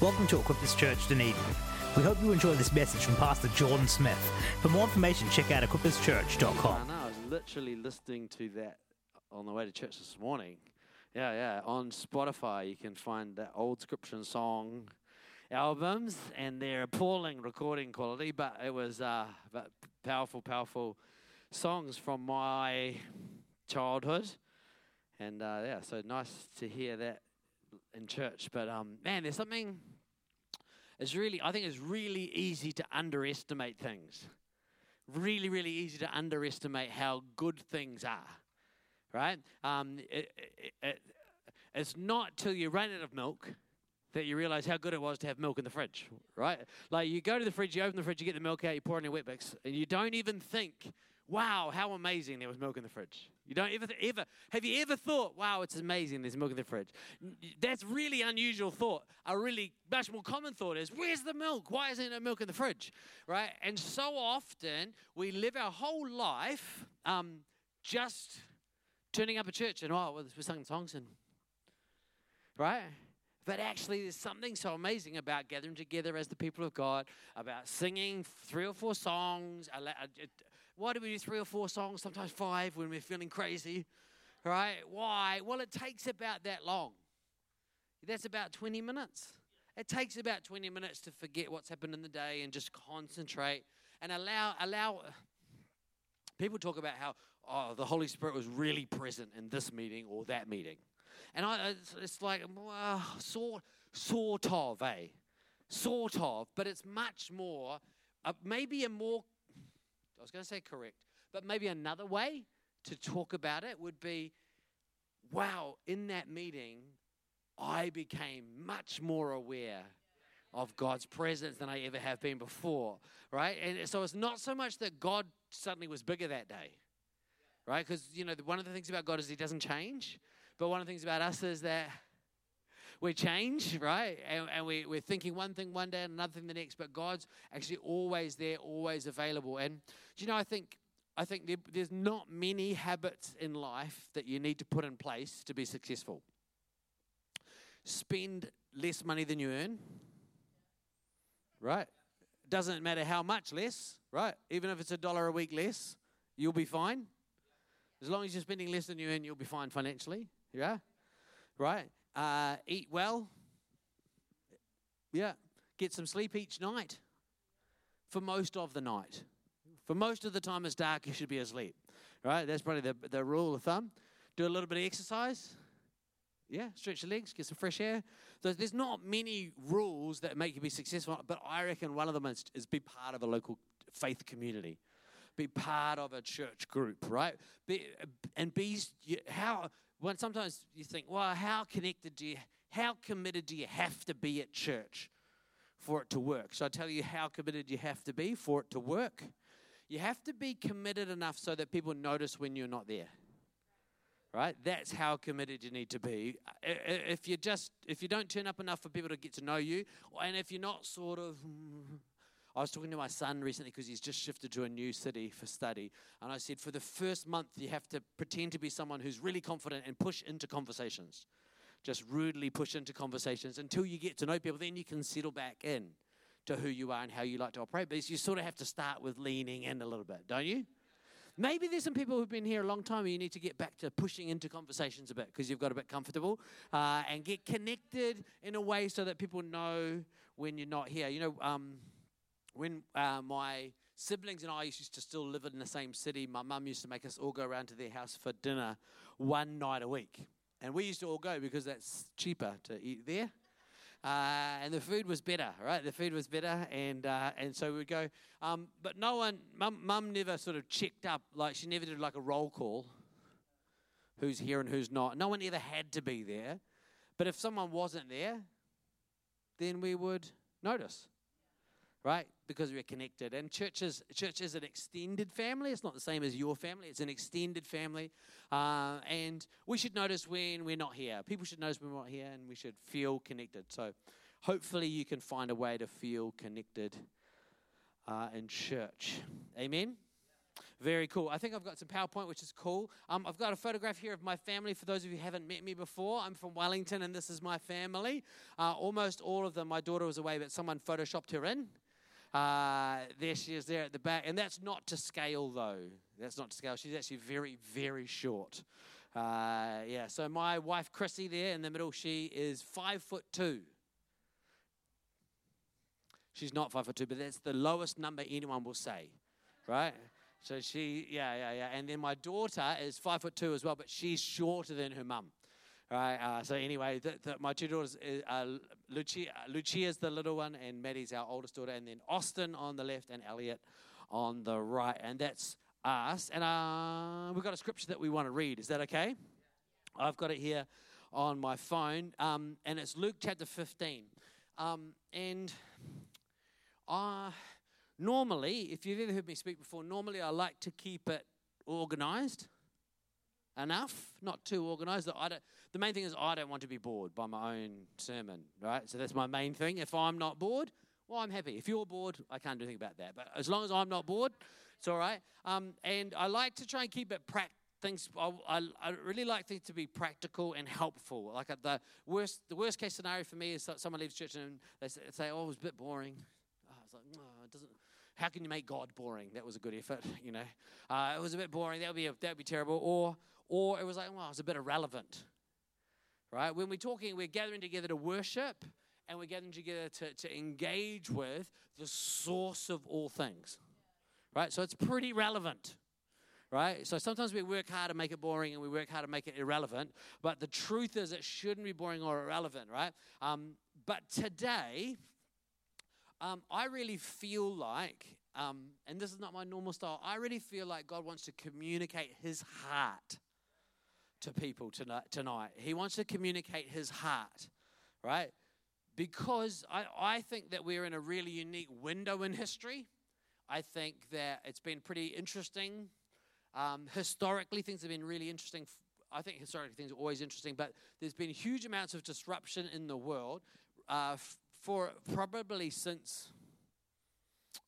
Welcome to Equippers Church Dunedin. We hope you enjoy this message from Pastor Jordan Smith. For more information, check out I equipperschurch.com. know, I was literally listening to that on the way to church this morning. Yeah, yeah. On Spotify, you can find the old scripture song albums, and they're appalling recording quality, but it was uh, but powerful, powerful songs from my childhood. And uh, yeah, so nice to hear that in church. But um, man, there's something. It's really, I think it's really easy to underestimate things really, really easy to underestimate how good things are, right? Um, it, it, it, it's not till you run out of milk that you realize how good it was to have milk in the fridge, right? Like you go to the fridge, you open the fridge, you get the milk out, you pour it in your Weet-Bix, and you don't even think, wow, how amazing there was milk in the fridge. You don't ever, ever, have you ever thought, wow, it's amazing there's milk in the fridge? That's really unusual thought. A really much more common thought is, where's the milk? Why isn't there milk in the fridge? Right? And so often we live our whole life um, just turning up at church and, oh, well, we're singing songs and, right? But actually, there's something so amazing about gathering together as the people of God, about singing three or four songs. Why do we do three or four songs, sometimes five when we're feeling crazy? Right? Why? Well, it takes about that long. That's about 20 minutes. It takes about 20 minutes to forget what's happened in the day and just concentrate and allow allow people talk about how oh the Holy Spirit was really present in this meeting or that meeting. And I it's, it's like sort sort of, eh? Sort of, but it's much more uh, maybe a more I was going to say correct, but maybe another way to talk about it would be wow, in that meeting, I became much more aware of God's presence than I ever have been before, right? And so it's not so much that God suddenly was bigger that day, right? Because, you know, one of the things about God is He doesn't change, but one of the things about us is that we change, right? And, and we, we're thinking one thing one day and another thing the next, but God's actually always there, always available. And, do you know, I think. I think there, there's not many habits in life that you need to put in place to be successful. Spend less money than you earn, right? Doesn't matter how much less, right? Even if it's a dollar a week less, you'll be fine. As long as you're spending less than you earn, you'll be fine financially. Yeah? Right? Uh, eat well. Yeah. Get some sleep each night for most of the night. For most of the time it's dark, you should be asleep. Right? That's probably the, the rule of thumb. Do a little bit of exercise. Yeah, stretch your legs, get some fresh air. So there's not many rules that make you be successful, but I reckon one of them is, is be part of a local faith community, be part of a church group, right? Be, and be how. When sometimes you think, well, how connected do you, how committed do you have to be at church for it to work? So I tell you how committed you have to be for it to work. You have to be committed enough so that people notice when you're not there right that's how committed you need to be if you just if you don't turn up enough for people to get to know you and if you're not sort of I was talking to my son recently because he's just shifted to a new city for study. And I said, for the first month, you have to pretend to be someone who's really confident and push into conversations. Just rudely push into conversations until you get to know people. Then you can settle back in to who you are and how you like to operate. But you sort of have to start with leaning in a little bit, don't you? Maybe there's some people who've been here a long time and you need to get back to pushing into conversations a bit because you've got a bit comfortable uh, and get connected in a way so that people know when you're not here. You know, um, when uh, my siblings and I used to still live in the same city, my mum used to make us all go around to their house for dinner one night a week. And we used to all go because that's cheaper to eat there. Uh, and the food was better, right? The food was better, and uh, and so we'd go. Um, but no one, mum, mum never sort of checked up, like she never did like a roll call. Who's here and who's not? No one ever had to be there. But if someone wasn't there, then we would notice right? Because we're connected. And church is, church is an extended family. It's not the same as your family, it's an extended family. Uh, and we should notice when we're not here. People should notice when we're not here, and we should feel connected. So hopefully, you can find a way to feel connected uh, in church. Amen? Very cool. I think I've got some PowerPoint, which is cool. Um, I've got a photograph here of my family. For those of you who haven't met me before, I'm from Wellington, and this is my family. Uh, almost all of them. My daughter was away, but someone photoshopped her in. Uh, there she is, there at the back, and that's not to scale though. That's not to scale. She's actually very, very short. Uh, yeah. So my wife Chrissy there in the middle, she is five foot two. She's not five foot two, but that's the lowest number anyone will say, right? So she, yeah, yeah, yeah. And then my daughter is five foot two as well, but she's shorter than her mum. Right. Uh, so anyway, my two daughters, uh, Lucia, Lucia's the little one, and Maddie's our oldest daughter, and then Austin on the left, and Elliot on the right, and that's us. And uh, we've got a scripture that we want to read. Is that okay? I've got it here on my phone, um, and it's Luke chapter 15. Um, and uh, normally, if you've ever heard me speak before, normally I like to keep it organized enough, not too organized. I don't, the main thing is I don't want to be bored by my own sermon, right? So that's my main thing. If I'm not bored, well, I'm happy. If you're bored, I can't do anything about that. But as long as I'm not bored, it's all right. Um, and I like to try and keep it practical things I, I, I, really like things to be practical and helpful like uh, the worst the worst case scenario for me is that someone leaves church and they say oh it was a bit boring I was like, oh, it doesn't. How can you make God boring? That was a good effort, you know. Uh, it was a bit boring. That would be that would be terrible. Or or it was like, well, it's a bit irrelevant, right? When we're talking, we're gathering together to worship, and we're gathering together to, to engage with the source of all things, right? So it's pretty relevant right? So sometimes we work hard to make it boring and we work hard to make it irrelevant. But the truth is, it shouldn't be boring or irrelevant, right? Um, but today, um, I really feel like, um, and this is not my normal style, I really feel like God wants to communicate his heart to people tonight. He wants to communicate his heart, right? Because I, I think that we're in a really unique window in history. I think that it's been pretty interesting. Um, historically, things have been really interesting. I think historically things are always interesting, but there's been huge amounts of disruption in the world. Uh, for probably since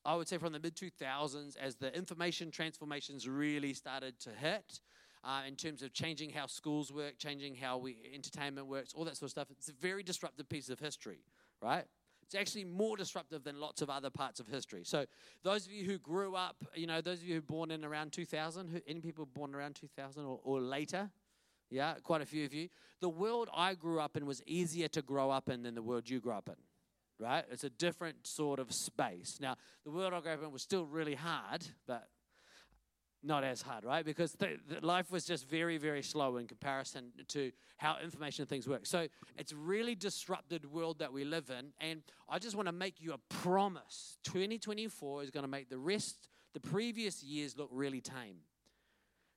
I would say from the mid 2000s, as the information transformations really started to hit, uh, in terms of changing how schools work, changing how we entertainment works, all that sort of stuff. It's a very disruptive piece of history, right? It's actually more disruptive than lots of other parts of history. So, those of you who grew up, you know, those of you who were born in around 2000, who, any people born around 2000 or, or later, yeah, quite a few of you. The world I grew up in was easier to grow up in than the world you grew up in right? It's a different sort of space. Now, the world I grew up in was still really hard, but not as hard, right? Because life was just very, very slow in comparison to how information things work. So it's really disrupted world that we live in. And I just want to make you a promise 2024 is going to make the rest, the previous years look really tame,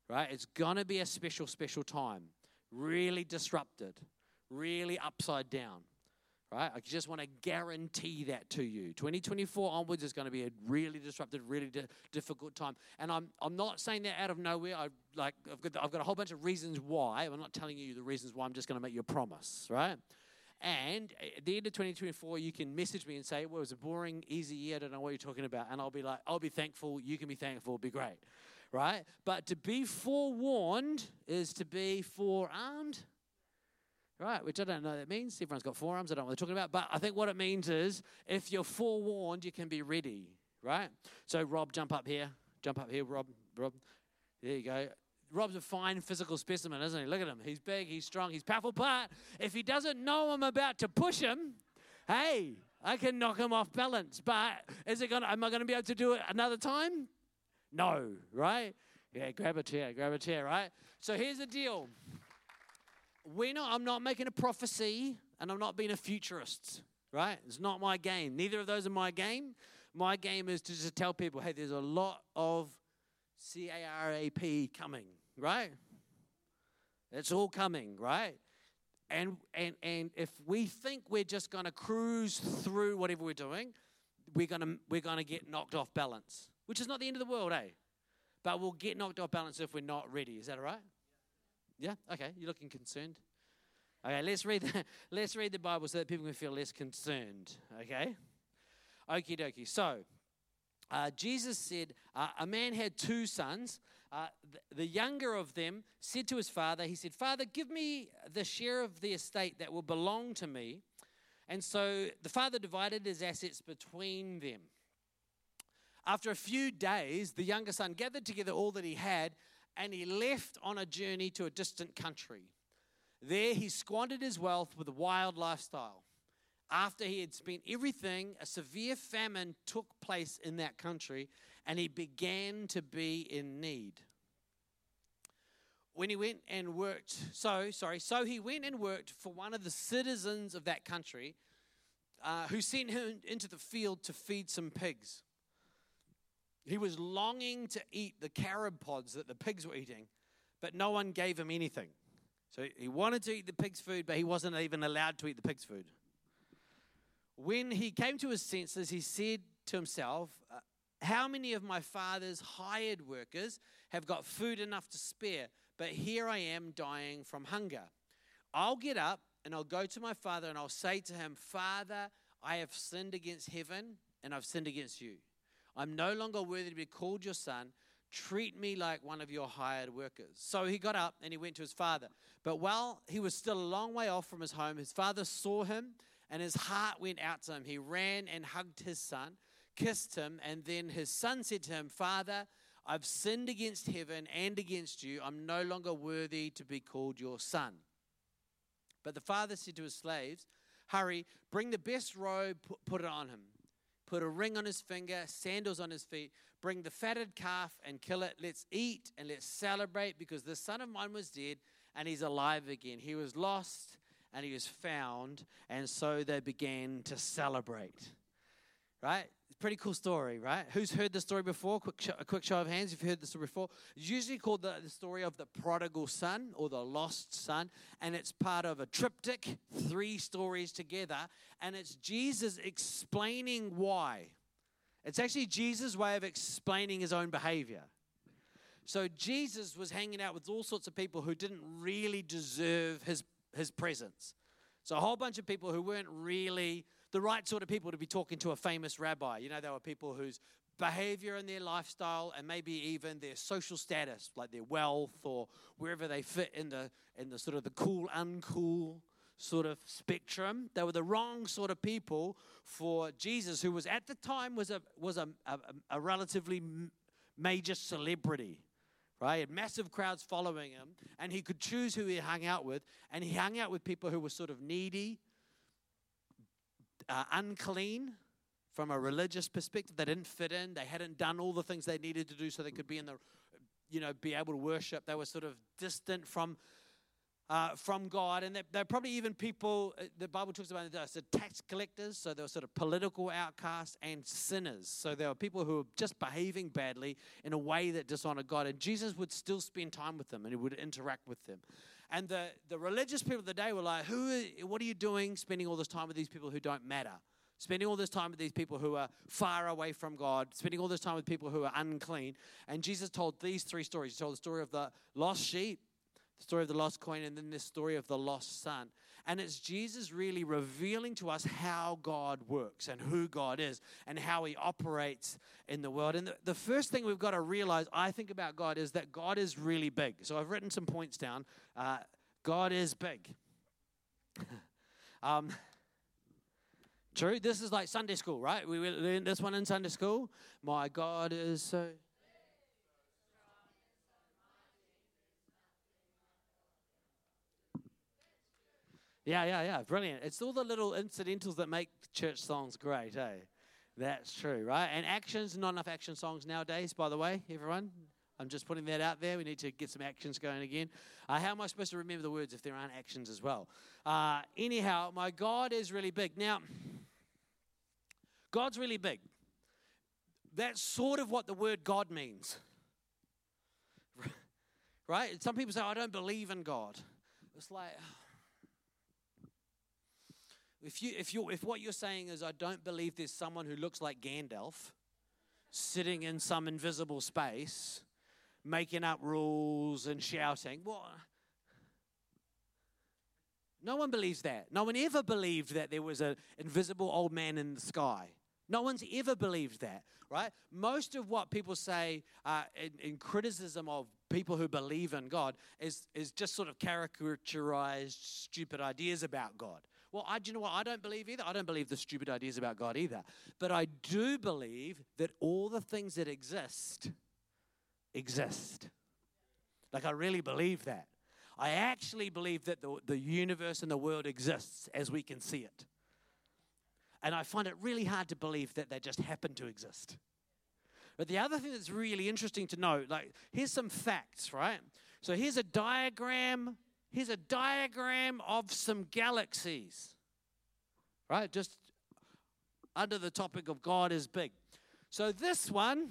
right? It's going to be a special, special time. Really disrupted, really upside down right? I just want to guarantee that to you. 2024 onwards is going to be a really disruptive, really di- difficult time. And I'm, I'm not saying that out of nowhere. I, like, I've got, I've got a whole bunch of reasons why. I'm not telling you the reasons why. I'm just going to make you a promise, right? And at the end of 2024, you can message me and say, well, it was a boring, easy year. I don't know what you're talking about. And I'll be like, I'll be thankful. You can be thankful. It'll be great. Right? But to be forewarned is to be forearmed right? Which I don't know what that means. Everyone's got forearms. I don't know what they're talking about. But I think what it means is if you're forewarned, you can be ready, right? So, Rob, jump up here. Jump up here, Rob. Rob. There you go. Rob's a fine physical specimen, isn't he? Look at him. He's big, he's strong, he's powerful. But if he doesn't know I'm about to push him, hey, I can knock him off balance. But is it gonna am I gonna be able to do it another time? No, right? Yeah, grab a chair, grab a chair, right? So here's the deal we're not, I'm not making a prophecy and I'm not being a futurist, right? It's not my game. Neither of those are my game. My game is to just tell people, hey, there's a lot of CARAP coming, right? It's all coming, right? And, and, and if we think we're just going to cruise through whatever we're doing, we're going to we're going to get knocked off balance, which is not the end of the world, eh? But we'll get knocked off balance if we're not ready. Is that all right? Yeah? Okay, you're looking concerned. Okay, let's read the, let's read the Bible so that people can feel less concerned. Okay? Okie dokie. So, uh, Jesus said, uh, A man had two sons. Uh, the, the younger of them said to his father, He said, Father, give me the share of the estate that will belong to me. And so the father divided his assets between them. After a few days, the younger son gathered together all that he had and he left on a journey to a distant country. There, he squandered his wealth with a wild lifestyle. After he had spent everything, a severe famine took place in that country and he began to be in need. When he went and worked, so, sorry, so he went and worked for one of the citizens of that country uh, who sent him into the field to feed some pigs. He was longing to eat the carob pods that the pigs were eating, but no one gave him anything. So he wanted to eat the pig's food, but he wasn't even allowed to eat the pig's food. When he came to his senses, he said to himself, uh, How many of my father's hired workers have got food enough to spare? But here I am dying from hunger. I'll get up and I'll go to my father and I'll say to him, Father, I have sinned against heaven and I've sinned against you. I'm no longer worthy to be called your son. Treat me like one of your hired workers. So he got up and he went to his father. But while he was still a long way off from his home, his father saw him and his heart went out to him. He ran and hugged his son, kissed him, and then his son said to him, Father, I've sinned against heaven and against you. I'm no longer worthy to be called your son. But the father said to his slaves, Hurry, bring the best robe, put it on him put a ring on his finger, sandals on his feet, bring the fatted calf and kill it. Let's eat and let's celebrate because the son of mine was dead and he's alive again. He was lost and he was found, and so they began to celebrate. Right? Pretty cool story, right? Who's heard the story before? Quick, a quick show of hands if you've heard story before. It's usually called the, the story of the prodigal son or the lost son, and it's part of a triptych, three stories together, and it's Jesus explaining why. It's actually Jesus' way of explaining his own behavior. So Jesus was hanging out with all sorts of people who didn't really deserve his, his presence. So a whole bunch of people who weren't really the right sort of people to be talking to a famous rabbi. You know, there were people whose behavior and their lifestyle and maybe even their social status, like their wealth or wherever they fit in the in the sort of the cool, uncool sort of spectrum. They were the wrong sort of people for Jesus, who was at the time was a was a, a, a relatively major celebrity. Right? Massive crowds following him, and he could choose who he hung out with. And he hung out with people who were sort of needy, uh, unclean from a religious perspective. They didn't fit in. They hadn't done all the things they needed to do so they could be in the, you know, be able to worship. They were sort of distant from. Uh, from God, and they're, they're, probably even people. Uh, the Bible talks about the tax collectors, so they were sort of political outcasts and sinners. So there were people who were just behaving badly in a way that dishonored God, and Jesus would still spend time with them and he would interact with them. And the, the religious people of the day were like, Who What are you doing spending all this time with these people who don't matter? Spending all this time with these people who are far away from God, spending all this time with people who are unclean. And Jesus told these three stories. He told the story of the lost sheep, the story of the lost coin, and then this story of the lost son. And it's Jesus really revealing to us how God works and who God is and how he operates in the world. And the, the first thing we've got to realize, I think, about God is that God is really big. So I've written some points down. Uh, God is big. um, true. This is like Sunday school, right? We learned this one in Sunday school. My God is so. Yeah, yeah, yeah. Brilliant. It's all the little incidentals that make church songs great, eh? That's true, right? And actions, not enough action songs nowadays, by the way, everyone. I'm just putting that out there. We need to get some actions going again. Uh, how am I supposed to remember the words if there aren't actions as well? Uh, anyhow, my God is really big. Now, God's really big. That's sort of what the word God means. right? Some people say, I don't believe in God. It's like, if, you, if, you if what you're saying is, I don't believe there's someone who looks like Gandalf sitting in some invisible space, making up rules and shouting, well, no one believes that. No one ever believed that there was an invisible old man in the sky No one's ever believed that, right? Most of what people say uh, in, in criticism of people who believe in God is, is just sort of caricaturized, stupid ideas about God. Well, I, do you know what? I don't believe either. I don't believe the stupid ideas about God either. But I do believe that all the things that exist exist. Like, I really believe that. I actually believe that the, the universe and the world exists as we can see it. And I find it really hard to believe that they just happen to exist. But the other thing that's really interesting to note, like, here's some facts, right? So here's a diagram. Here's a diagram of some galaxies, right? Just under the topic of God is big. So this one,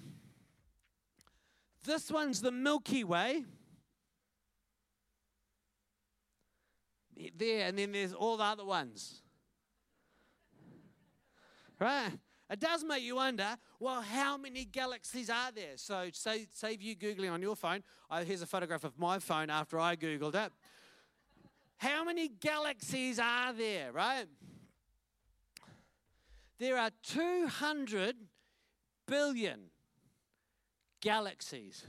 this one's the Milky Way. There, and then there's all the other ones. Right? It does make you wonder, well, how many galaxies are there? So say, save you Googling on your phone. Oh, here's a photograph of my phone after I Googled it. How many galaxies are there, right? There are 200 billion galaxies.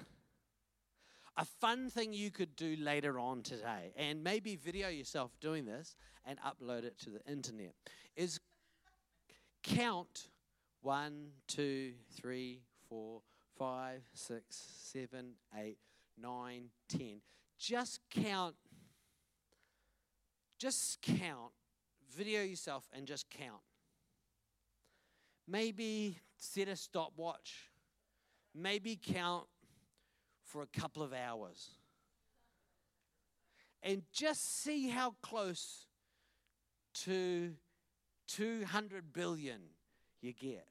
A fun thing you could do later on today, and maybe video yourself doing this and upload it to the internet, is count one, two, three, four, five, six, seven, eight, nine, ten. Just count. Just count. Video yourself and just count. Maybe set a stopwatch. Maybe count for a couple of hours. And just see how close to 200 billion you get.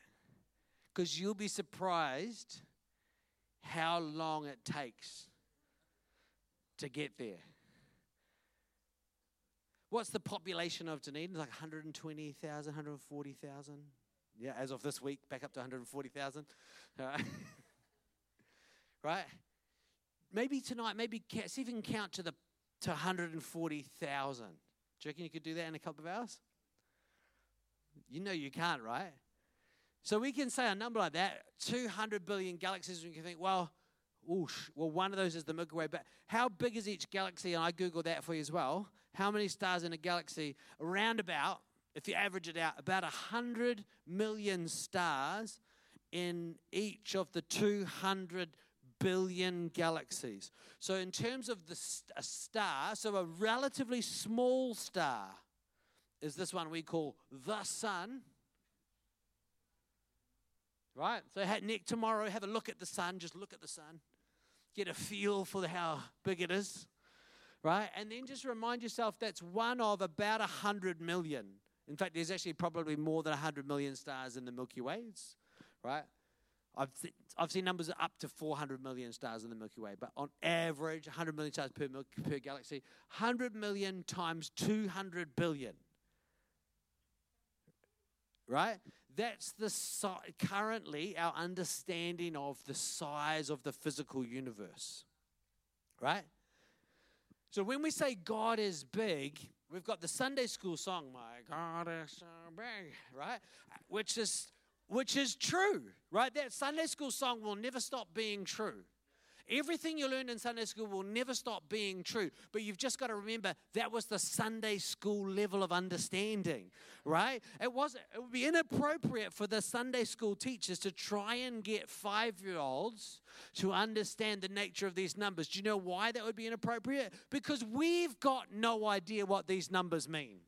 Because you'll be surprised how long it takes to get there. What's the population of Dunedin? Like 120,000, 140,000. Yeah, as of this week, back up to 140,000. Right. right? Maybe tonight, maybe see if you can count to the to 140,000. Do you reckon you could do that in a couple of hours? You know you can't, right? So we can say a number like that, 200 billion galaxies, and you can think, well, whoosh, well, one of those is the Milky Way. But how big is each galaxy? And I Googled that for you as well. How many stars in a galaxy? Around about, if you average it out, about 100 million stars in each of the 200 billion galaxies. So, in terms of the, a star, so a relatively small star is this one we call the sun. Right? So, Nick, tomorrow, have a look at the sun. Just look at the sun. Get a feel for how big it is. Right? And then just remind yourself that's one of about 100 million. In fact, there's actually probably more than 100 million stars in the Milky Way. It's, right? I've, th- I've seen numbers up to 400 million stars in the Milky Way, but on average, 100 million stars per, mil- per galaxy. 100 million times 200 billion right? That's the si- currently our understanding of the size of the physical universe, right? So when we say God is big, we've got the Sunday school song, "My God is so big," right? Which is which is true, right? That Sunday school song will never stop being true. Everything you learned in Sunday school will never stop being true. But you've just got to remember that was the Sunday school level of understanding, right? It was it would be inappropriate for the Sunday school teachers to try and get 5-year-olds to understand the nature of these numbers. Do you know why that would be inappropriate? Because we've got no idea what these numbers mean.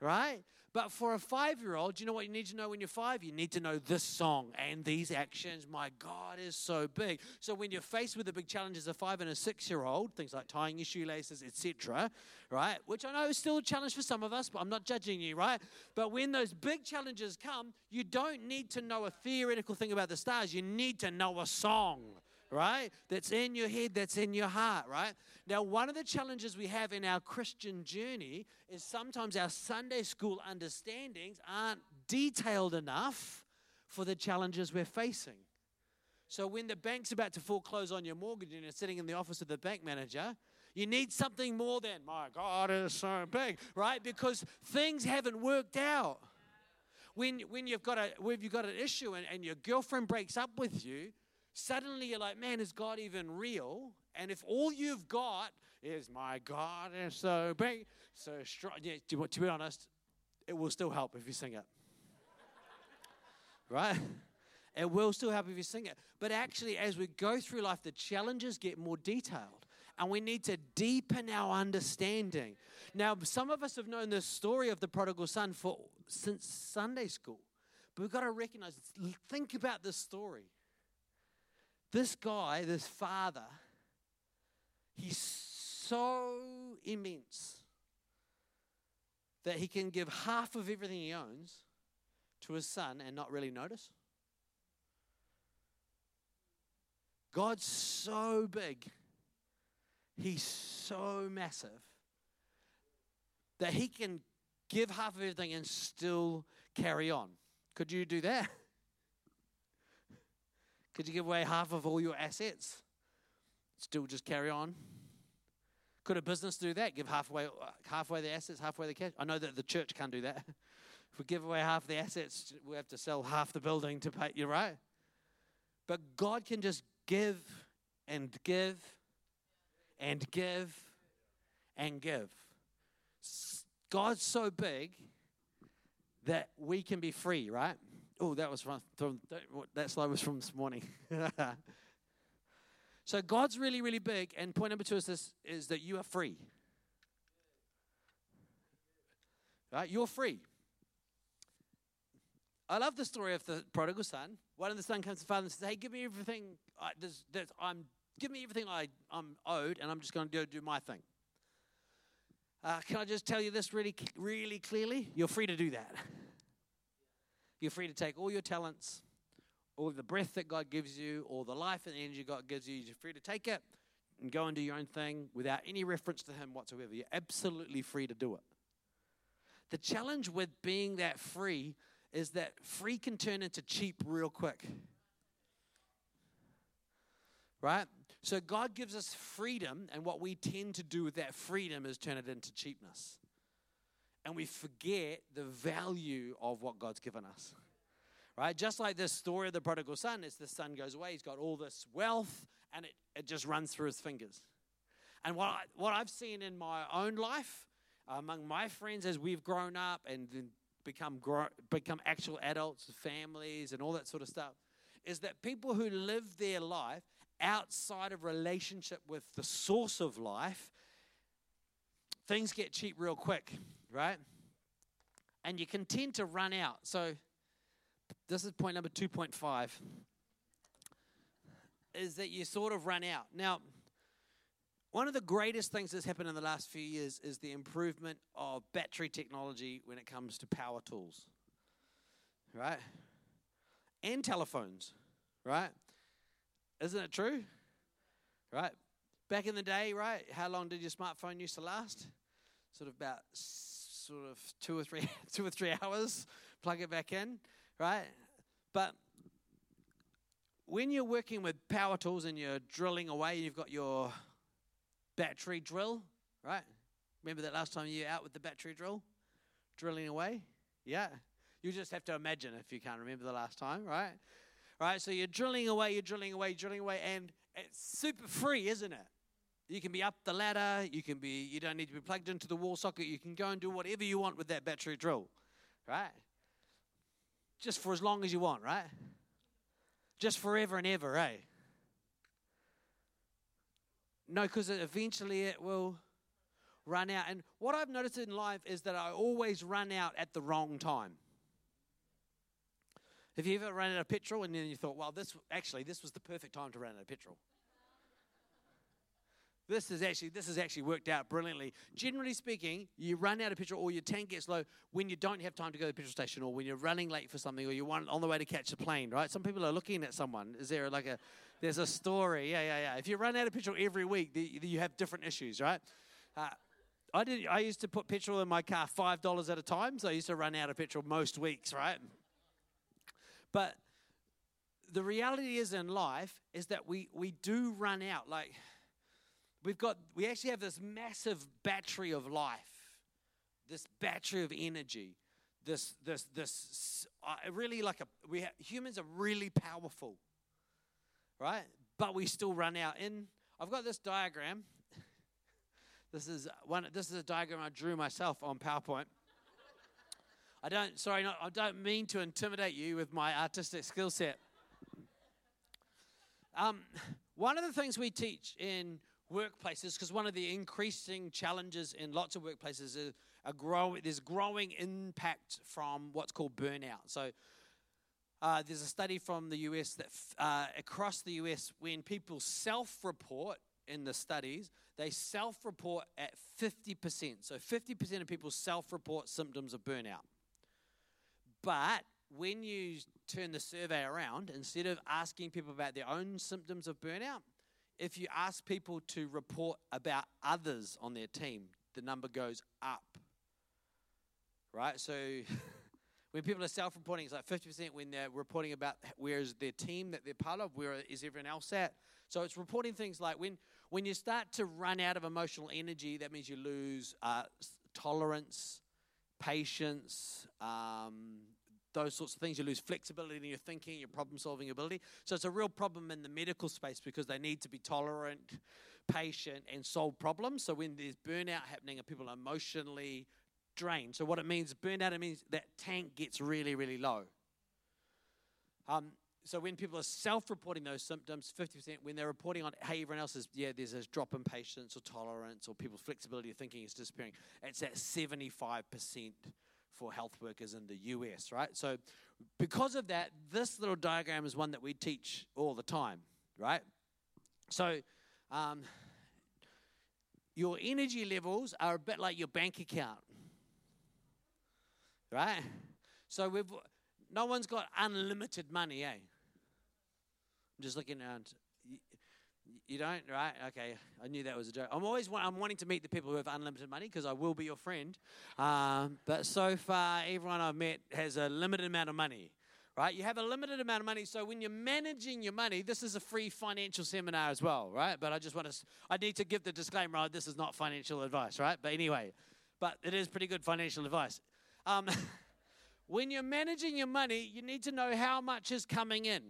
Right? But for a five year old, you know what you need to know when you're five? You need to know this song and these actions. My God is so big. So when you're faced with the big challenges of five and a six year old, things like tying your shoelaces, etc., right? Which I know is still a challenge for some of us, but I'm not judging you, right? But when those big challenges come, you don't need to know a theoretical thing about the stars. You need to know a song right? That's in your head, that's in your heart, right? Now, one of the challenges we have in our Christian journey is sometimes our Sunday school understandings aren't detailed enough for the challenges we're facing. So, when the bank's about to foreclose on your mortgage and you're sitting in the office of the bank manager, you need something more than, my God is so big, right? Because things haven't worked out. when, when you've got a when you've got an issue and, and your girlfriend breaks up with you, suddenly you're like, man, is God even real? And if all you've got is my God is so big, so strong, yeah, to, to be honest, it will still help if you sing it. right? It will still help if you sing it. But actually, as we go through life, the challenges get more detailed. And we need to deepen our understanding. Now, some of us have known the story of the prodigal son for since Sunday school. But we've got to recognize, think about this story. This guy, this father, he's so immense that he can give half of everything he owns to his son and not really notice. God's so big, He's so massive that He can give half of everything and still carry on. Could you do that? Could you give away half of all your assets? Still just carry on? Could a business do that? Give halfway, halfway the assets, halfway the cash? I know that the church can't do that. If we give away half the assets, we have to sell half the building to pay. You're right. But God can just give and give and give and give. God's so big that we can be free, right? Oh, that was from, from that slide was from this morning. so God's really, really big, and point number two is this: is that you are free. Right? You're free. I love the story of the prodigal son. One of the son comes to father and says, "Hey, give me everything. I, there's, there's, I'm give me everything I, I'm owed, and I'm just going to do, do my thing." Uh, can I just tell you this really, really clearly? You're free to do that. You're free to take all your talents, all the breath that God gives you, all the life and energy God gives you. You're free to take it and go and do your own thing without any reference to Him whatsoever. You're absolutely free to do it. The challenge with being that free is that free can turn into cheap real quick. Right? So God gives us freedom, and what we tend to do with that freedom is turn it into cheapness. And we forget the value of what God's given us. Right? Just like this story of the prodigal son, as the son goes away, he's got all this wealth, and it, it just runs through his fingers. And what, I, what I've seen in my own life, among my friends as we've grown up and then become grow, become actual adults, families, and all that sort of stuff, is that people who live their life outside of relationship with the source of life, things get cheap real quick, right? And you can tend to run out. So this is point number 2.5 is that you sort of run out. Now, one of the greatest things that's happened in the last few years is the improvement of battery technology when it comes to power tools, right? And telephones, right? Isn't it true? Right? Back in the day, right? How long did your smartphone used to last? Sort of about sort of two or three two or three hours. Plug it back in, right? But when you're working with power tools and you're drilling away, you've got your battery drill, right? Remember that last time you were out with the battery drill? Drilling away? Yeah. You just have to imagine if you can't remember the last time, right? Right? So you're drilling away, you're drilling away, drilling away, and it's super free, isn't it? You can be up the ladder, you can be you don't need to be plugged into the wall socket, you can go and do whatever you want with that battery drill. Right? Just for as long as you want, right? Just forever and ever, eh? No, because eventually it will run out. And what I've noticed in life is that I always run out at the wrong time. Have you ever run out of petrol and then you thought, well, this actually this was the perfect time to run out of petrol? This is actually this has actually worked out brilliantly. Generally speaking, you run out of petrol or your tank gets low when you don't have time to go to the petrol station or when you're running late for something or you're on the way to catch a plane, right? Some people are looking at someone. Is there like a there's a story? Yeah, yeah, yeah. If you run out of petrol every week, you have different issues, right? Uh, I did. I used to put petrol in my car five dollars at a time, so I used to run out of petrol most weeks, right? But the reality is in life is that we we do run out. Like We've got, we actually have this massive battery of life, this battery of energy this, this, this, uh, really like a, we humans are really powerful, right? But we still run out. In, I've got this diagram. This is one. This is a diagram I drew myself on PowerPoint. I don't. Sorry, not, I don't mean to intimidate you with my artistic skill set. Um, one of the things we teach in workplaces, because one of the increasing challenges in lots of workplaces is a grow, there's growing impact from what's called burnout. So uh, there's a study from the US that uh, across the US, when people self-report in the studies, they self-report at 50%. So 50% of people self-report symptoms of burnout. But when you turn the survey around, instead of asking people about their own symptoms of burnout, if you ask people to report about others on their team, the number goes up. Right? So when people are self reporting, it's like 50% when they're reporting about where is their team that they're part of, where is everyone else at. So it's reporting things like when, when you start to run out of emotional energy, that means you lose uh, tolerance, patience, um, those sorts of things. You lose flexibility in your thinking, your problem solving ability. So it's a real problem in the medical space because they need to be tolerant, patient, and solve problems. So when there's burnout happening and people are emotionally drained, so what it means, burnout, it means that tank gets really, really low. Um, so when people are self-reporting those symptoms, 50%, when they're reporting on, hey, everyone else is, yeah, there's a drop in patience or tolerance or people's flexibility of thinking is disappearing, it's at 75% for health workers in the US, right? So, because of that, this little diagram is one that we teach all the time, right? So, um, your energy levels are a bit like your bank account, right? So we've no one's got unlimited money, eh? I'm just looking around. You don't, right? Okay, I knew that was a joke. I'm always I'm wanting to meet the people who have unlimited money because I will be your friend. Um, but so far, everyone I've met has a limited amount of money, right? You have a limited amount of money, so when you're managing your money, this is a free financial seminar as well, right? But I just want to, I need to give the disclaimer: oh, this is not financial advice, right? But anyway, but it is pretty good financial advice. Um, when you're managing your money, you need to know how much is coming in,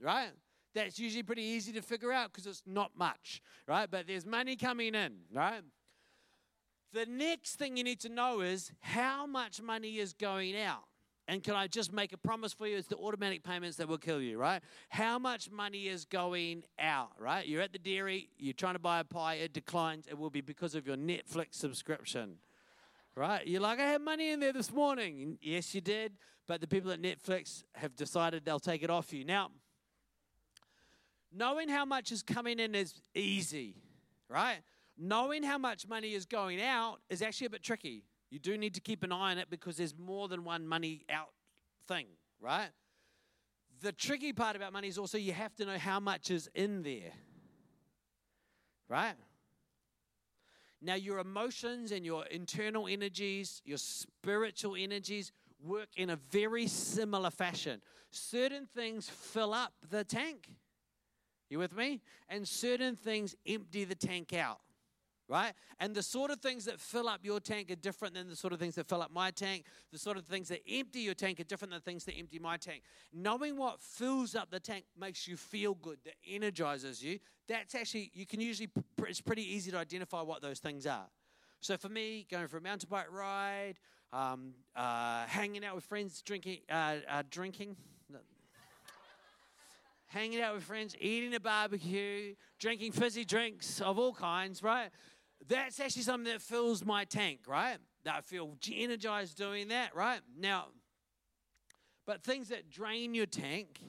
right? That's usually pretty easy to figure out because it's not much, right? But there's money coming in, right? The next thing you need to know is how much money is going out. And can I just make a promise for you? It's the automatic payments that will kill you, right? How much money is going out, right? You're at the dairy, you're trying to buy a pie, it declines. It will be because of your Netflix subscription, right? You're like, I had money in there this morning. Yes, you did. But the people at Netflix have decided they'll take it off you. Now, Knowing how much is coming in is easy, right? Knowing how much money is going out is actually a bit tricky. You do need to keep an eye on it because there's more than one money out thing, right? The tricky part about money is also you have to know how much is in there, right? Now, your emotions and your internal energies, your spiritual energies work in a very similar fashion. Certain things fill up the tank, you with me? And certain things empty the tank out, right? And the sort of things that fill up your tank are different than the sort of things that fill up my tank. The sort of things that empty your tank are different than the things that empty my tank. Knowing what fills up the tank makes you feel good, that energizes you. That's actually, you can usually, it's pretty easy to identify what those things are. So for me, going for a mountain bike ride, um, uh, hanging out with friends, drinking, uh, uh, drinking, hanging out with friends, eating a barbecue, drinking fizzy drinks of all kinds, right? That's actually something that fills my tank, right? That I feel energized doing that, right? Now, but things that drain your tank,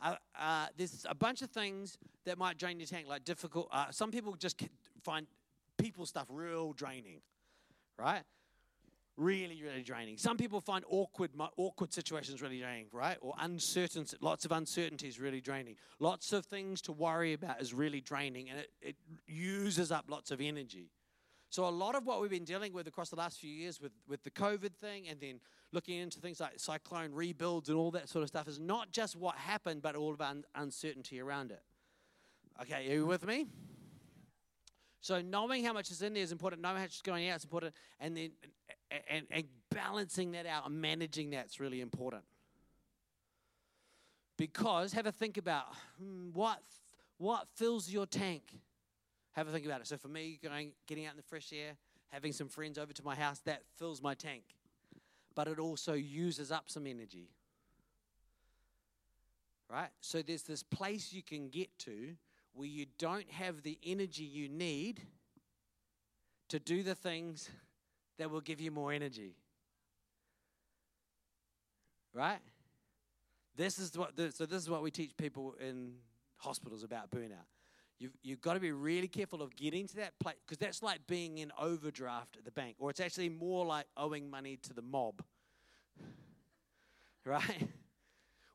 uh, there's a bunch of things that might drain your tank, like difficult. Uh, some people just find people stuff real draining, right? Really, really draining. Some people find awkward, awkward situations really draining, right? Or uncertain, lots of uncertainties really draining. Lots of things to worry about is really draining, and it, it uses up lots of energy. So a lot of what we've been dealing with across the last few years with, with the COVID thing and then looking into things like cyclone rebuilds and all that sort of stuff is not just what happened, but all of un- uncertainty around it. Okay, are you with me? So knowing how much is in there is important. Knowing how much is going out is important, and then and, and, balancing that out and managing that's really important. Because have a think about hmm, what what fills your tank. Have a think about it. So for me, going getting out in the fresh air, having some friends over to my house, that fills my tank. But it also uses up some energy. Right? So there's this place you can get to where you don't have the energy you need to do the things that will give you more energy. Right? This is what so this is what we teach people in hospitals about burnout. You've, you've got to be really careful of getting to that place because that's like being in overdraft at the bank, or it's actually more like owing money to the mob, right?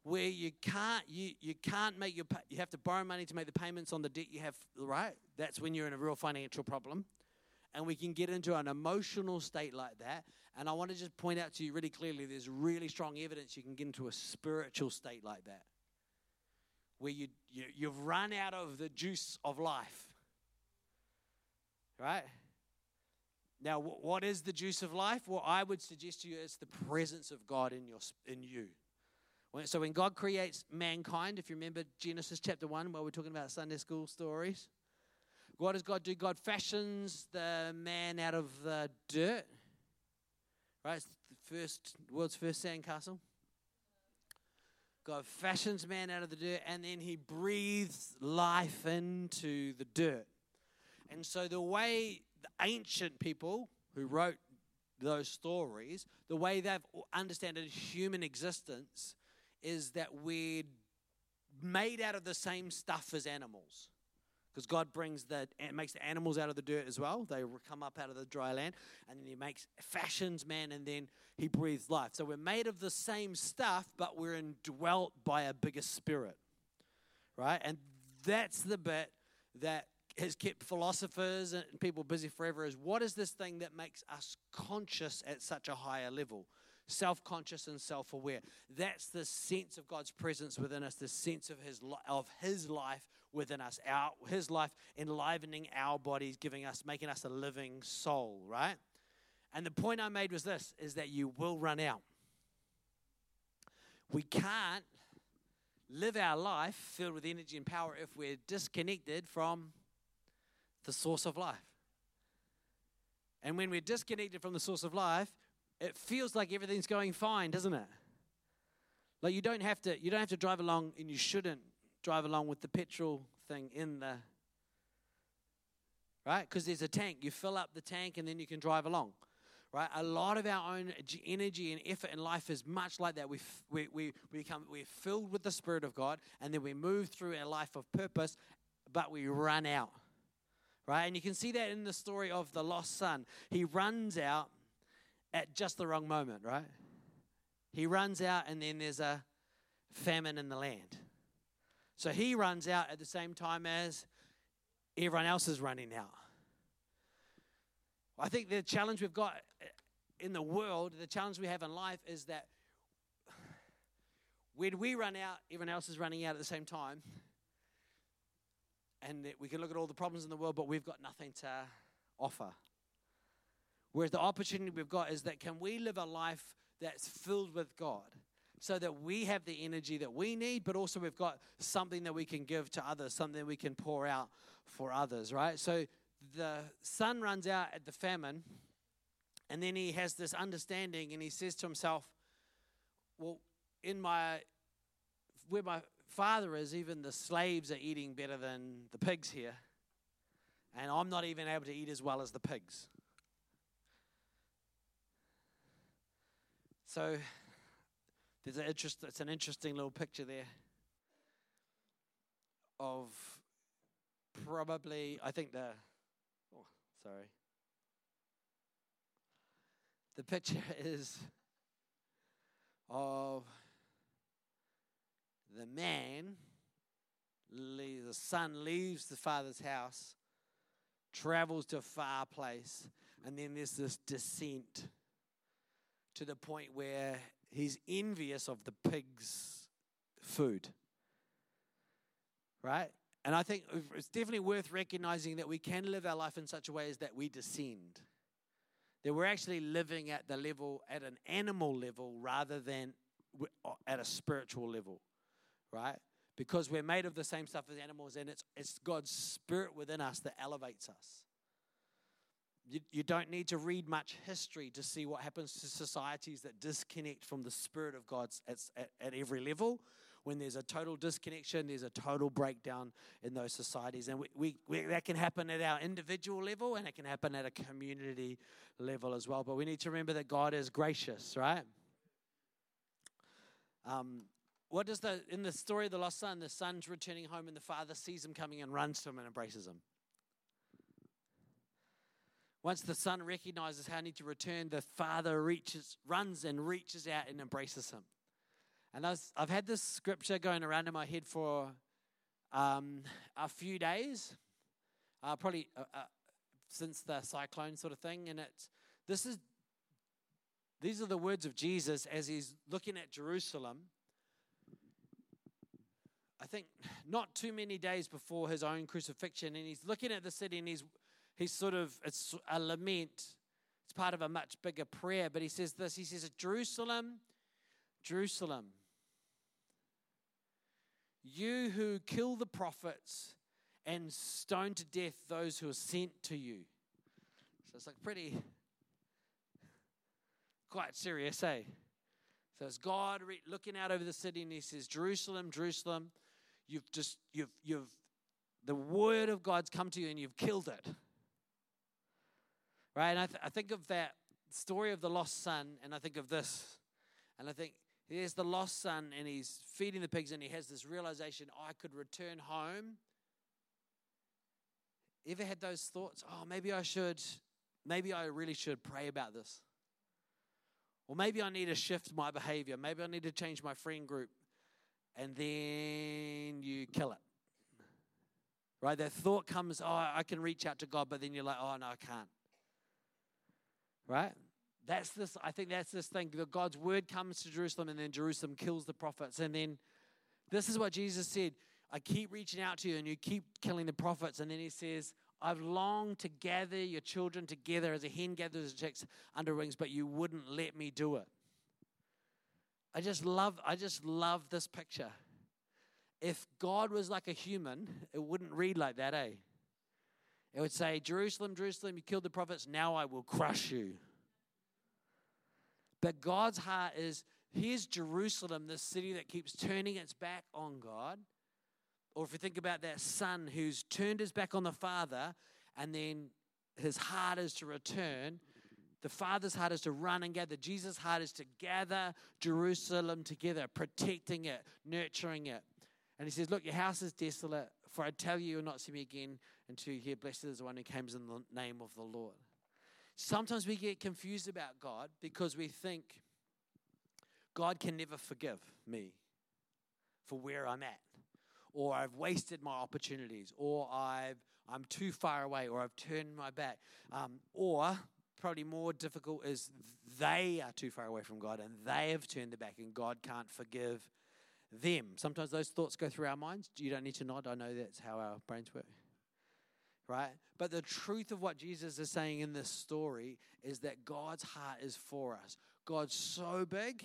Where you can't you, you can't make your you have to borrow money to make the payments on the debt you have, right? That's when you're in a real financial problem and we can get into an emotional state like that. And I want to just point out to you really clearly there's really strong evidence you can get into a spiritual state like that, where you, you, you've run out of the juice of life. Right? Now, what is the juice of life? Well, I would suggest to you it's the presence of God in, your, in you. So, when God creates mankind, if you remember Genesis chapter 1, where we're talking about Sunday school stories, what does God do? God fashions the man out of the dirt. Right? It's the first world's first sandcastle. God fashions man out of the dirt and then he breathes life into the dirt. And so the way the ancient people who wrote those stories, the way they've understood human existence is that we're made out of the same stuff as animals because God brings the makes the animals out of the dirt as well. They come up out of the dry land, and then He makes fashions man, and then He breathes life. So we're made of the same stuff, but we're indwelt by a bigger spirit, right? And that's the bit that has kept philosophers and people busy forever. Is what is this thing that makes us conscious at such a higher level? Self conscious and self aware. That's the sense of God's presence within us, the sense of His, of his life within us, our, His life enlivening our bodies, giving us, making us a living soul, right? And the point I made was this is that you will run out. We can't live our life filled with energy and power if we're disconnected from the source of life. And when we're disconnected from the source of life, it feels like everything's going fine, doesn't it? Like you don't have to you don't have to drive along and you shouldn't drive along with the petrol thing in the right? Because there's a tank. You fill up the tank and then you can drive along right? A lot of our own energy and effort in life is much like that. We, we, we, we become we're filled with the spirit of god and then we move through a life of purpose but we run out right? And you can see that in the story of the lost son. He runs out at just the wrong moment right he runs out and then there's a famine in the land so he runs out at the same time as everyone else is running out. I think the challenge we've got in the world, the challenge we have in life is that when we run out, everyone else is running out at the same time. And we can look at all the problems in the world, but we've got nothing to offer. Whereas the opportunity we've got is that can we live a life that's filled with God? so that we have the energy that we need, but also we've got something that we can give to others, something we can pour out for others, right? So the son runs out at the famine, and then he has this understanding, and he says to himself, Well, in my where my father is, even the slaves are eating better than the pigs here. And I'm not even able to eat as well as the pigs. So there's an interest, it's an interesting little picture there of probably, I think the, oh, sorry. The picture is of the man, the son leaves the father's house, travels to a far place, and then there's this descent to the point where he's envious of the pig's food. Right? and I think it's definitely worth recognizing that we can live our life in such a way as that we descend. That we're actually living at the level, at an animal level, rather than uh, at a spiritual level, right? Because we're made of the same stuff as animals, and it's, it's God's spirit within us that elevates us. You, you don't need to read much history to see what happens to societies that disconnect from the spirit of God at, at, at every level when there's a total disconnection, there's a total breakdown in those societies. And we, we, we, that can happen at our individual level and it can happen at a community level as well. But we need to remember that God is gracious, right? Um, what does the in the story of the lost son, the son's returning home and the father sees him coming and runs to him and embraces him. Once the son recognizes how he needs to return, the father reaches, runs and reaches out and embraces him. And I have had this scripture going around in my head for um, a few days, uh, probably uh, uh, since the cyclone sort of thing. And it's this is these are the words of Jesus as he's looking at Jerusalem. I think not too many days before his own crucifixion, and he's looking at the city and he's he's sort of it's a lament. It's part of a much bigger prayer, but he says this. He says, "Jerusalem, Jerusalem." You who kill the prophets and stone to death those who are sent to you. So it's like pretty, quite serious, eh? So it's God looking out over the city and he says, Jerusalem, Jerusalem, you've just, you've, you've, the word of God's come to you and you've killed it. Right? And I, th- I think of that story of the lost son and I think of this. And I think there's the lost son, and he's feeding the pigs, and he has this realization I could return home. Ever had those thoughts? Oh, maybe I should, maybe I really should pray about this. Or maybe I need to shift my behavior. Maybe I need to change my friend group. And then you kill it. Right? That thought comes, oh, I can reach out to God, but then you're like, oh, no, I can't. Right? That's this, I think that's this thing. that God's word comes to Jerusalem and then Jerusalem kills the prophets. And then this is what Jesus said I keep reaching out to you and you keep killing the prophets. And then he says, I've longed to gather your children together as a hen gathers her chicks under wings, but you wouldn't let me do it. I just love, I just love this picture. If God was like a human, it wouldn't read like that, eh? It would say, Jerusalem, Jerusalem, you killed the prophets, now I will crush you. But God's heart is here's Jerusalem, this city that keeps turning its back on God. Or if you think about that son who's turned his back on the father and then his heart is to return. The Father's heart is to run and gather. Jesus' heart is to gather Jerusalem together, protecting it, nurturing it. And he says, Look, your house is desolate, for I tell you, you will not see me again until you hear, Blessed is the one who comes in the name of the Lord. Sometimes we get confused about God because we think God can never forgive me for where I'm at, or I've wasted my opportunities, or I've, I'm too far away, or I've turned my back. Um, or, probably more difficult, is they are too far away from God and they have turned their back, and God can't forgive them. Sometimes those thoughts go through our minds. You don't need to nod, I know that's how our brains work right? But the truth of what Jesus is saying in this story is that God's heart is for us. God's so big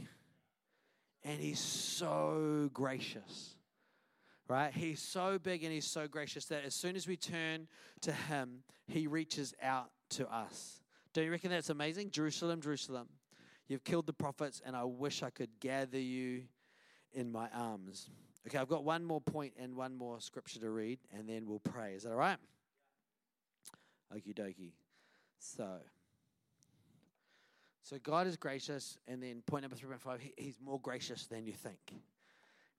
and he's so gracious. Right? He's so big and he's so gracious that as soon as we turn to him, he reaches out to us. Don't you reckon that's amazing? Jerusalem, Jerusalem, you've killed the prophets, and I wish I could gather you in my arms. Okay, I've got one more point and one more scripture to read, and then we'll pray. Is that all right? Okie dokie. So, so God is gracious, and then point number three point five, he, He's more gracious than you think.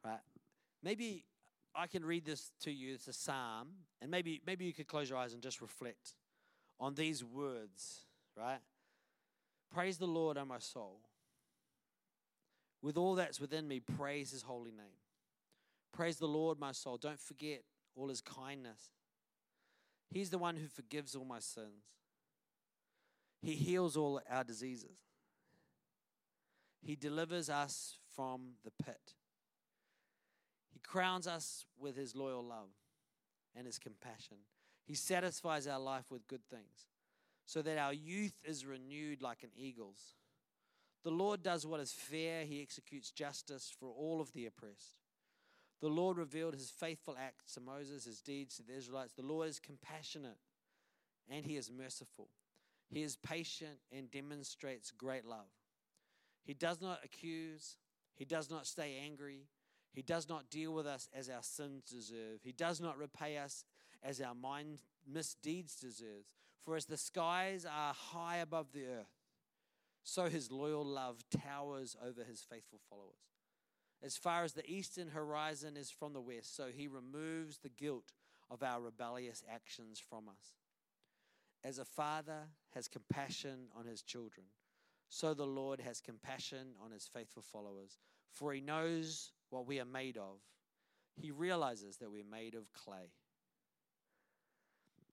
Right? Maybe I can read this to you. It's a psalm, and maybe maybe you could close your eyes and just reflect on these words. Right? Praise the Lord, O my soul. With all that's within me, praise His holy name. Praise the Lord, my soul. Don't forget all His kindness He's the one who forgives all my sins. He heals all our diseases. He delivers us from the pit. He crowns us with his loyal love. and his compassion. He satisfies our life with good things, so that our youth is renewed like an eagle's. The Lord does what is fair, he executes justice for all of the oppressed. The Lord revealed his faithful acts to Moses, his deeds to the Israelites. The Lord is compassionate and he is merciful. He is patient and demonstrates great love. He does not accuse, he does not stay angry, he does not deal with us as our sins deserve, he does not repay us as our mind misdeeds deserve. For as the skies are high above the earth, so his loyal love towers over his faithful followers. As far as the eastern horizon is from the west, so he removes the guilt of our rebellious actions from us. As a father has compassion on his children, so the Lord has compassion on his faithful followers. For he knows what we are made of, he realizes that we're made of clay.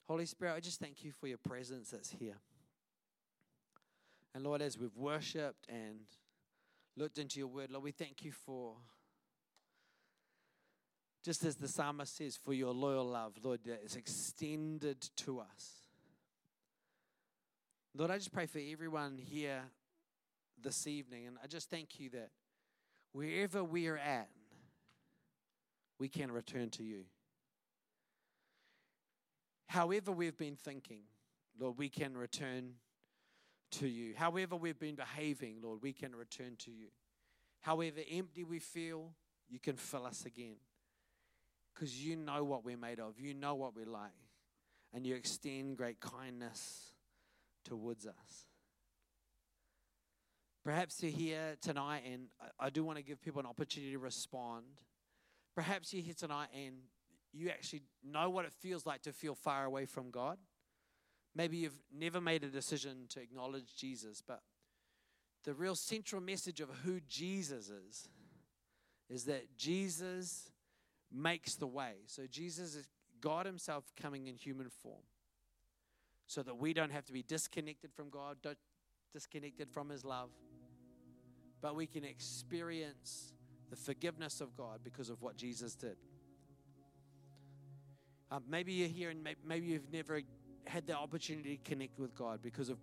Holy Spirit, I just thank you for your presence that's here. And Lord, as we've worshiped and looked into your word, Lord, we thank you for, just as the psalmist says, for your loyal love, Lord, that is extended to us. Lord, I just pray for everyone here this evening, and I just thank you that wherever we are at, we can return to you. However, we've been thinking, Lord, we can return to you. However, we've been behaving, Lord, we can return to you. However empty we feel, you can fill us again. Because you know what we're made of, you know what we're like, and you extend great kindness towards us. Perhaps you're here tonight, and I do want to give people an opportunity to respond. Perhaps you're here tonight and you actually know what it feels like to feel far away from God. Maybe you've never made a decision to acknowledge Jesus, but the real central message of who Jesus is is that Jesus makes the way. So Jesus is God Himself coming in human form so that we don't have to be disconnected from God, disconnected from His love, but we can experience the forgiveness of God because of what Jesus did. Um, maybe you're here and maybe you've never had the opportunity to connect with God because of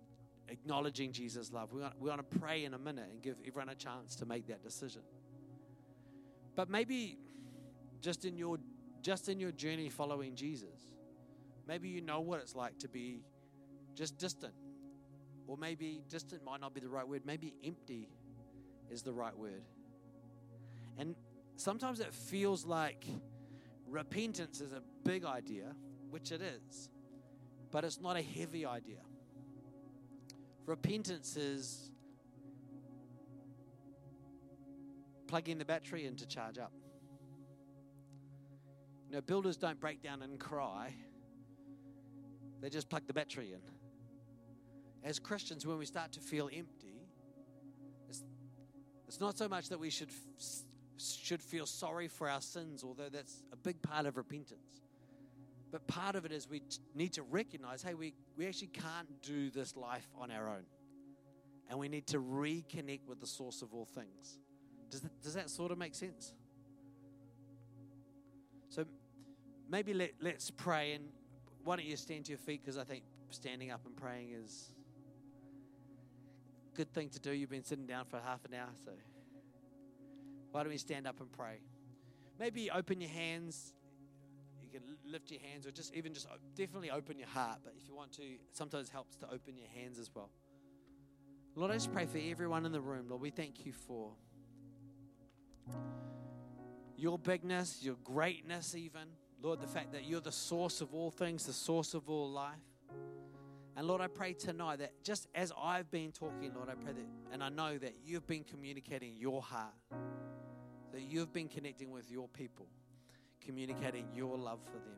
acknowledging Jesus' love. We want, we want to pray in a minute and give everyone a chance to make that decision. But maybe just in your just in your journey following Jesus, maybe you know what it's like to be just distant. Or maybe distant might not be the right word. Maybe empty is the right word. And sometimes it feels like repentance is a big idea, which it is but it's not a heavy idea. Repentance is plugging the battery in to charge up. You know, builders don't break down and cry, they just plug the battery in. As Christians, when we start to feel empty, it's, it's not so much that we should, should feel sorry for our sins, although that's a big part of repentance. But part of it is we need to recognize hey, we, we actually can't do this life on our own. And we need to reconnect with the source of all things. Does that, does that sort of make sense? So maybe let, let's pray. And why don't you stand to your feet? Because I think standing up and praying is a good thing to do. You've been sitting down for half an hour, so why don't we stand up and pray? Maybe open your hands can lift your hands or just even just uh, definitely open your heart. But if you want to, sometimes helps to open your hands as well. Lord, I just pray for everyone in the room. Lord, we thank you for your bigness, your greatness, even. Lord, the fact that you're the source of all things, the source of all life. And Lord, I pray tonight that just as I've been talking, Lord, I pray that, and I know that you've been communicating your heart, that you've been connecting with your people communicating your love for them.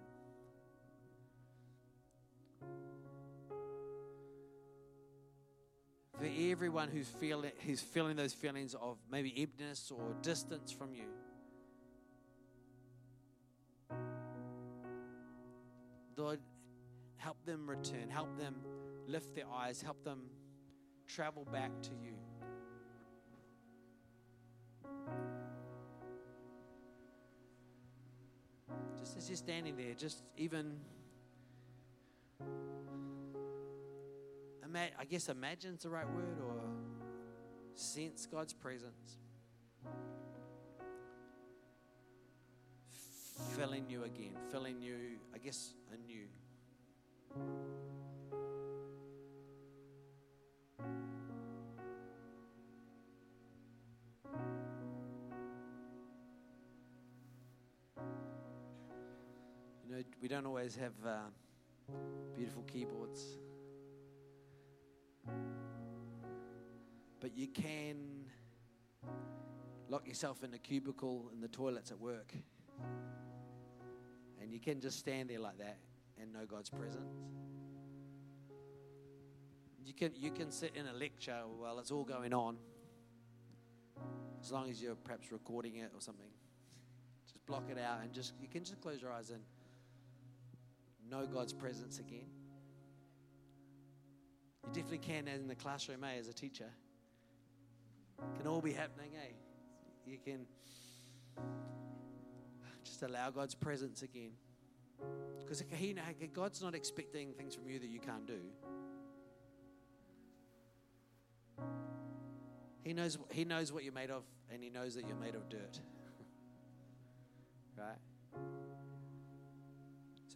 For everyone who's feeling, who's feeling those feelings of maybe emptiness or distance from you, Lord, help them return, help them lift their eyes, help them travel back to you. Just as you're standing there, just even, I guess imagine's the right word, or sense God's presence. Filling you again, filling you, I guess, anew. Know, we don't always have uh, beautiful keyboards, but you can lock yourself in a cubicle in the toilets at work, and you can just stand there like that and know God's presence. You can you can sit in a lecture while it's all going on, as long as you're perhaps recording it or something. Just block it out and just you can just close your eyes and know God's presence again. You definitely can in the classroom, eh, as a teacher. Can all be happening, eh? You can just allow God's presence again. Because God's not expecting things from you that you can't do. He knows, he knows what you're made of, and He knows that you're made of dirt. right?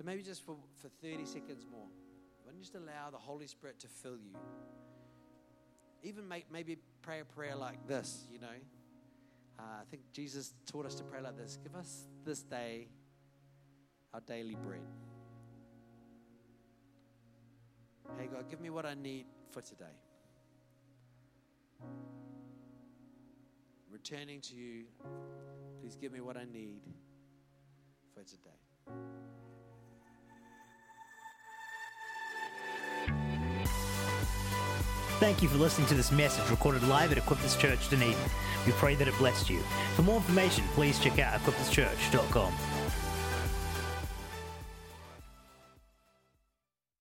So maybe just for, for 30 seconds more, why don't you just allow the Holy Spirit to fill you? Even maybe pray a prayer like this, you know. Uh, I think Jesus taught us to pray like this Give us this day our daily bread. Hey, God, give me what I need for today. Returning to you, please give me what I need for today. Thank you for listening to this message recorded live at Equippers Church Dunedin. We pray that it blessed you. For more information, please check out equipperschurch.com.